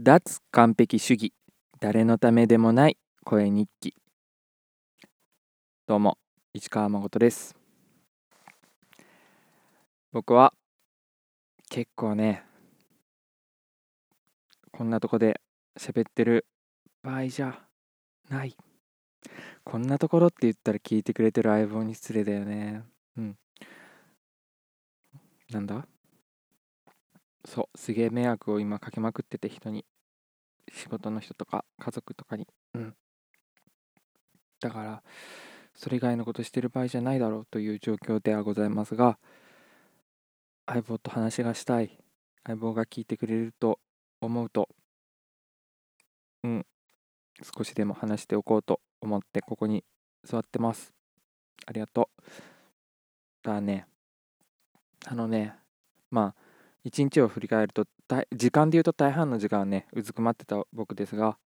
脱完璧主義。誰のためでもない。声日記。どうも市川誠です。僕は結構ねこんなとこで喋ってる場合じゃない。こんなところって言ったら聞いてくれてる相棒に失礼だよね。うん。なんだ？そうすげえ迷惑を今かけまくってて人に。仕事の人とか家族とかに。うん。だからそれ以外のことしてる場合じゃないだろうという状況ではございますが相棒と話がしたい。相棒が聞いてくれると思うと。うん。少しでも話しておこうと思ってここに座ってます。ありがとう。だね。あのね。まあ一日を振り返ると時間で言うと大半の時間はねうずくまってた僕ですが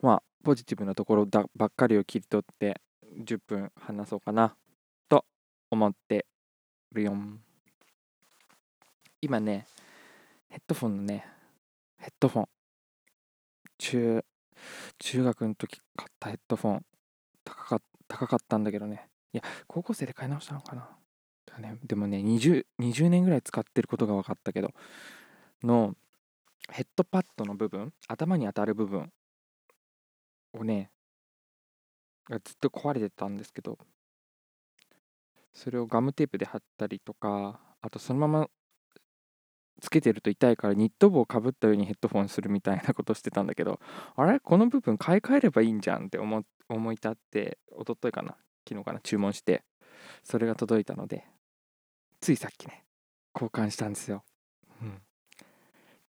まあポジティブなところだばっかりを切り取って10分話そうかなと思ってるよん今ねヘッドフォンのねヘッドフォン中中学の時買ったヘッドフォン高か高かったんだけどね。いや高校生で買い直したのかな。ね。でもね 20, 20年ぐらい使ってることが分かったけどのヘッドパッドの部分頭に当たる部分をねがずっと壊れてたんですけどそれをガムテープで貼ったりとかあとそのままつけてると痛いからニット帽をかぶったようにヘッドフォンするみたいなことしてたんだけどあれ？この部分買い替えればいいんじゃんって思思い立って一昨日かな？昨日かな？注文してそれが届いたのでついさっきね交換したんですよ、うん、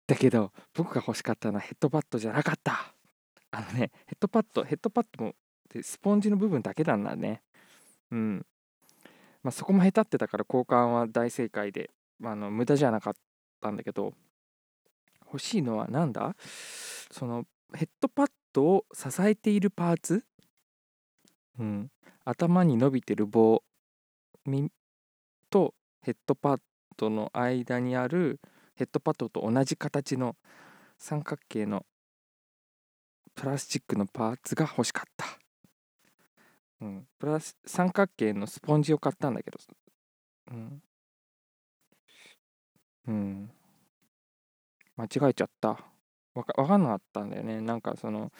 だけど僕が欲しかったのはヘッドパッドじゃなかった。あのねヘッドパッドヘッドパッドもスポンジの部分だけなんだね。うん。まあそこもへたってたから交換は大正解で、まあ、あの無駄じゃなかったんだけど欲しいのは何だ？そのヘッドパッドを支えているパーツ？うん。頭に伸びてる棒とヘッドパッドの間にあるヘッドパッドと同じ形の三角形のプラスチックのパーツが欲しかった。うん、プラス三角形のスポンジを買ったんだけど、うん。うん。間違えちゃった。わかわかんなかったんだよね。なんかその、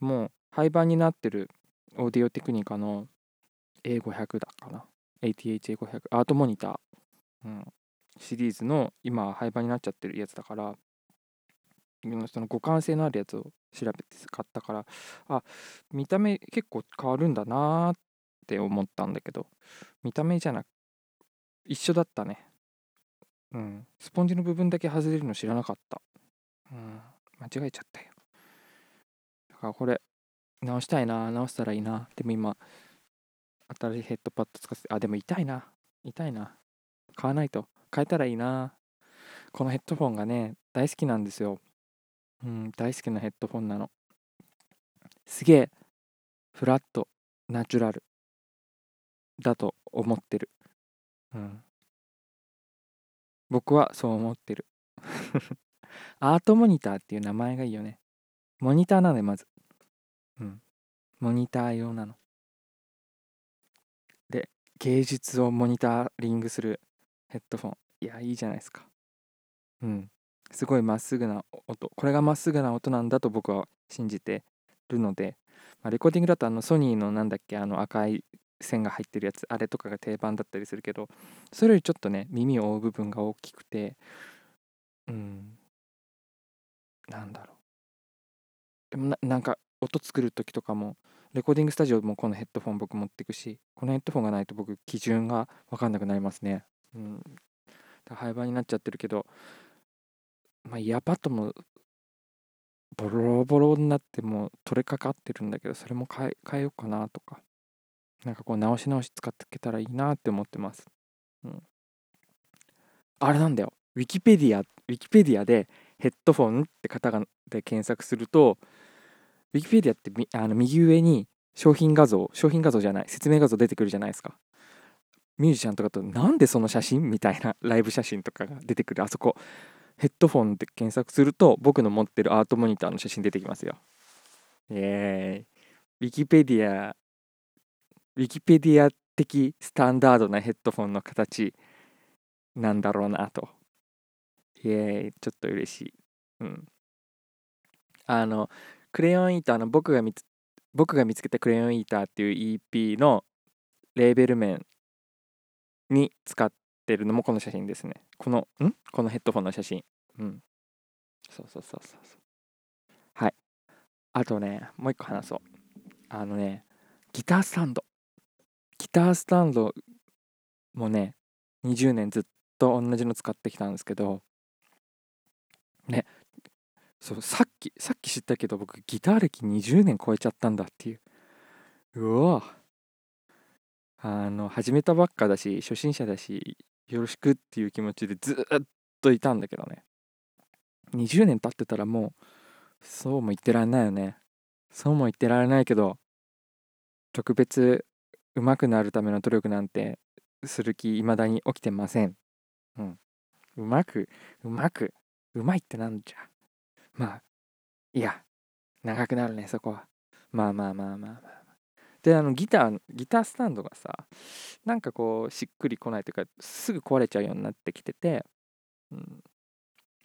もう廃盤になってるオーディオテクニカの A500 だかな。ATH-A500 アートモニター、うん、シリーズの今廃盤になっちゃってるやつだからその互換性のあるやつを調べて買ったからあ見た目結構変わるんだなーって思ったんだけど見た目じゃなく一緒だったね。うん。スポンジの部分だけ外れるの知らなかった。うん。間違えちゃったよ。だからこれ直したいな直したらいいなでも今新しいヘッドパッド使ってあでも痛いな。痛いな買わないと変えたらいいな。このヘッドフォンがね大好きなんですよ。うん大好きなヘッドフォンなの。すげえフラットナチュラル。だと思ってる。うん。僕はそう思ってる。アートモニターっていう名前がいいよね。モニターなのでまず。うん。モニター用なの。で芸術をモニタリングするヘッドフォン。いやいいじゃないですか。うん。すごいまっすぐな音。これがまっすぐな音なんだと僕は信じてるので、まあ、レコーディングだとあのソニーのなんだっけあの赤い線が入ってるやつあれとかが定番だったりするけどそれよりちょっとね耳を覆う部分が大きくてうん。なんだろう。でもなんか音作る時とかもレコーディングスタジオもこのヘッドフォン僕持っていくしこのヘッドフォンがないと僕基準が分かんなくなりますねうん。廃盤になっちゃってるけどまあイヤーパッドもボロボロになってもう取れかかってるんだけどそれも変え変えようかなとか。なんかこう直し直し使っていけたらいいなって思ってます。うん。あれなんだよ。ウィキペディアウィキペディアでヘッドフォンって方がで検索するとウィキペディアってあの右上に商品画像、商品画像じゃない、説明画像出てくるじゃないですか。ミュージシャンとかと、なんでその写真みたいな ライブ写真とかが出てくる、あそこ。ヘッドフォンで検索すると僕の持ってるアートモニターの写真出てきますよ。イエーイ。ウィキペディア、ウィキペディア的スタンダードなヘッドフォンの形なんだろうなと。イエーイ。ちょっと嬉しい。うん。あの、クレヨンイーターの僕が見つ僕が見つけたクレヨンイーターっていう EP のレーベル面に使ってるのもこの写真ですね。この、ん？このヘッドフォンの写真。うん。そうそうそうそうそう。はい。あとね、もう一個話そう。あのね、ギタースタンド。ギタースタンドもね、20年ずっと同じの使ってきたんですけど、ね、そうさっきさっき知ったけど僕ギター歴20年超えちゃったんだっていううわあの始めたばっかだし初心者だしよろしくっていう気持ちでずっといたんだけどね。20年経ってたらもうそうも言ってられないよね。そうも言ってられないけど特別上手くなるための努力なんてする気未だに起きてません。うん。うまくうまくうまいってなんじゃ。まあ、いや、長くなるね、そこは。まあまあまあまあまあ。で、あの、ギター、ギタースタンドがさ、なんかこう、しっくりこないというか、すぐ壊れちゃうようになってきてて、うん、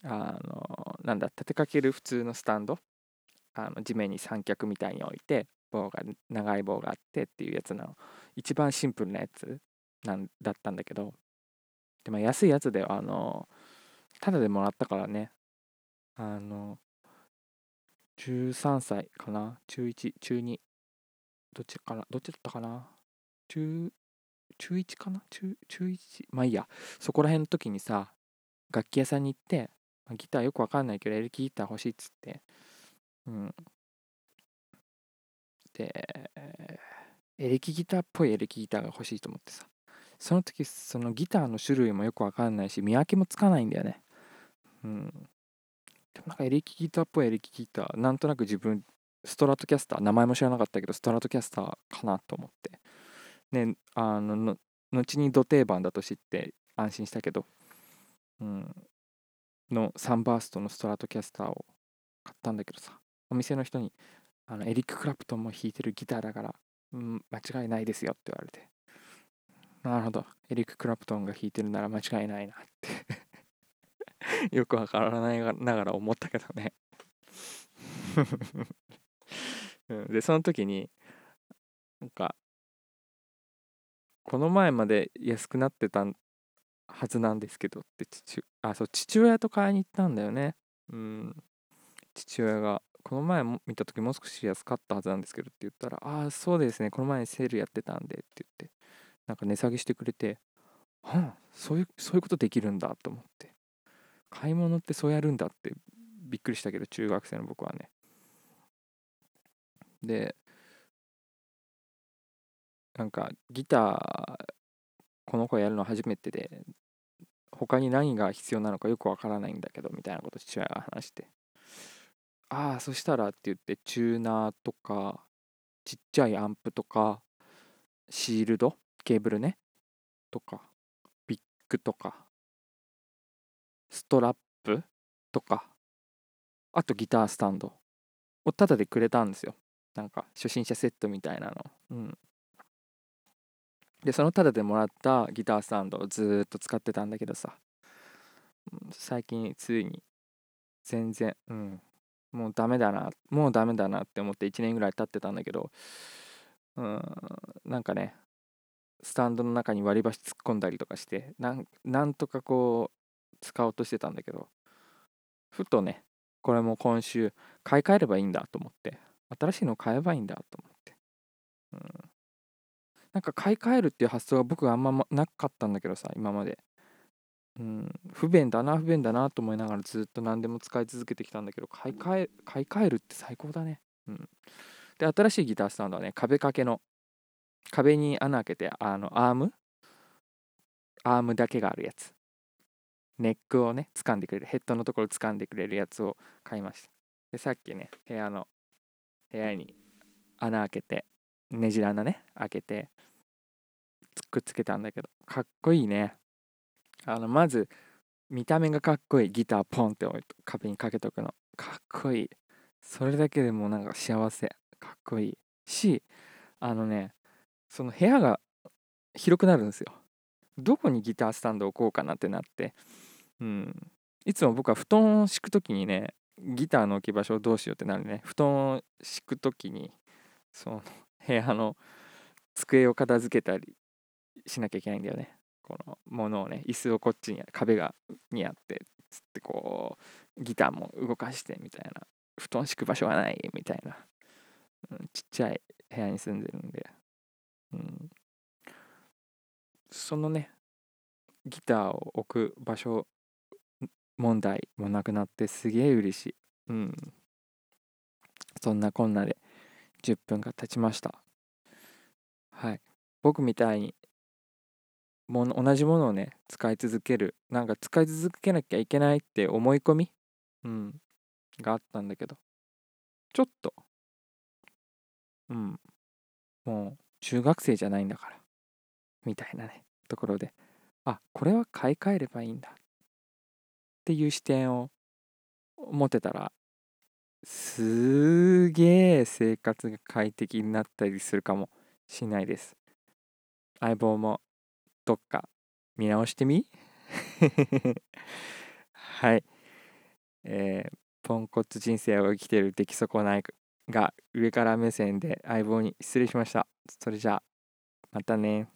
あの、なんだ、立てかける普通のスタンド、あの地面に三脚みたいに置いて、棒が、長い棒があってっていうやつなの。一番シンプルなやつなんだったんだけど、でも安いやつでは、あの、ただでもらったからね、あの、13歳かな。中1、中2、どっちかな？どっちだったかな？中、中1かな？中、中 1? まあいいや。そこら辺の時にさ、楽器屋さんに行って、ギターよくわかんないけど、エレキギター欲しいっつって、うん。で、エレキギターっぽいエレキギターが欲しいと思ってさ。その時、そのギターの種類もよくわかんないし、見分けもつかないんだよね。うん。なんかエレキギターっぽいエレキギター、なんとなく自分、ストラトキャスター、名前も知らなかったけど、ストラトキャスターかなと思って。ね、あの、後に土定番だと知って安心したけど、うん、のサンバーストのストラトキャスターを買ったんだけどさ、お店の人に、あのエリック・クラプトンも弾いてるギターだから、うん、間違いないですよって言われて。なるほど。エリック・クラプトンが弾いてるなら間違いないなって よくわからないながら思ったけどねでその時になんかこの前まで安くなってたはずなんですけどって父あそう父親と買いに行ったんだよね。うん。父親がこの前見た時もう少し安かったはずなんですけどって言ったらああそうですねこの前セールやってたんでって言ってなんか値下げしてくれてはあそういうそういうことできるんだと思って買い物ってそうやるんだってびっくりしたけど中学生の僕はね。でなんかギターこの子やるの初めてで他に何が必要なのかよくわからないんだけどみたいなこと父親が話してああそしたらって言ってチューナーとかちっちゃいアンプとかシールドケーブルねとかビッグとかストラップとか、あとギタースタンドをタダでくれたんですよ。なんか初心者セットみたいなの。うん。で、そのタダでもらったギタースタンドをずっと使ってたんだけどさ、最近ついに全然、うん、もうダメだな、もうダメだなって思って1年ぐらい経ってたんだけど、うん、なんかね、スタンドの中に割り箸突っ込んだりとかしてなんとかこう使おうとしてたんだけど、ふとね、これも今週買い替えればいいんだと思って、新しいのを買えばいいんだと思って。うん。なんか買い替えるっていう発想は僕はあんまなかったんだけどさ、今まで。うん、不便だな、不便だなと思いながらずっと何でも使い続けてきたんだけど、買い替え、買い替えるって最高だね。うん。で、新しいギタースタンドはね、壁掛けの、壁に穴開けて、あの、アーム？アームだけがあるやつ。ネックをね、掴んでくれる、ヘッドのところ掴んでくれるやつを買いました。で、さっきね、部屋の、部屋に穴開けて、ねじら穴ね、開けて、くっつけたんだけど、かっこいいね。あの、まず、見た目がかっこいい。ギターポンって置いと壁にかけとくの。かっこいい。それだけでもなんか幸せ。かっこいい。しあのねその部屋が広くなるんですよ。どこにギタースタンド置こうかなってなって。うん。いつも僕は布団を敷く時にねギターの置き場所をどうしようってなるね。布団を敷く時にその 部屋の机を片付けたりしなきゃいけないんだよね。このものをね椅子をこっちに壁がにあってつってこうギターも動かしてみたいな。布団敷く場所がないみたいな、うん、ちっちゃい部屋に住んでるんで、うん、そのねギターを置く場所問題もなくなってすげえ嬉しい。うん。そんなこんなで10分が経ちました。はい。僕みたいにもの同じものをね使い続けるなんか使い続けなきゃいけないって思い込みうん。があったんだけどちょっとうん。もう中学生じゃないんだからみたいなねところであこれは買い替えればいいんだ。っていう視点を持てたらすげえ生活が快適になったりするかもしれないです相棒もどっか見直してみ？はい。えー、ポンコツ人生を生きてる出来損ないが上から目線で相棒に失礼しました。それじゃあ、またね。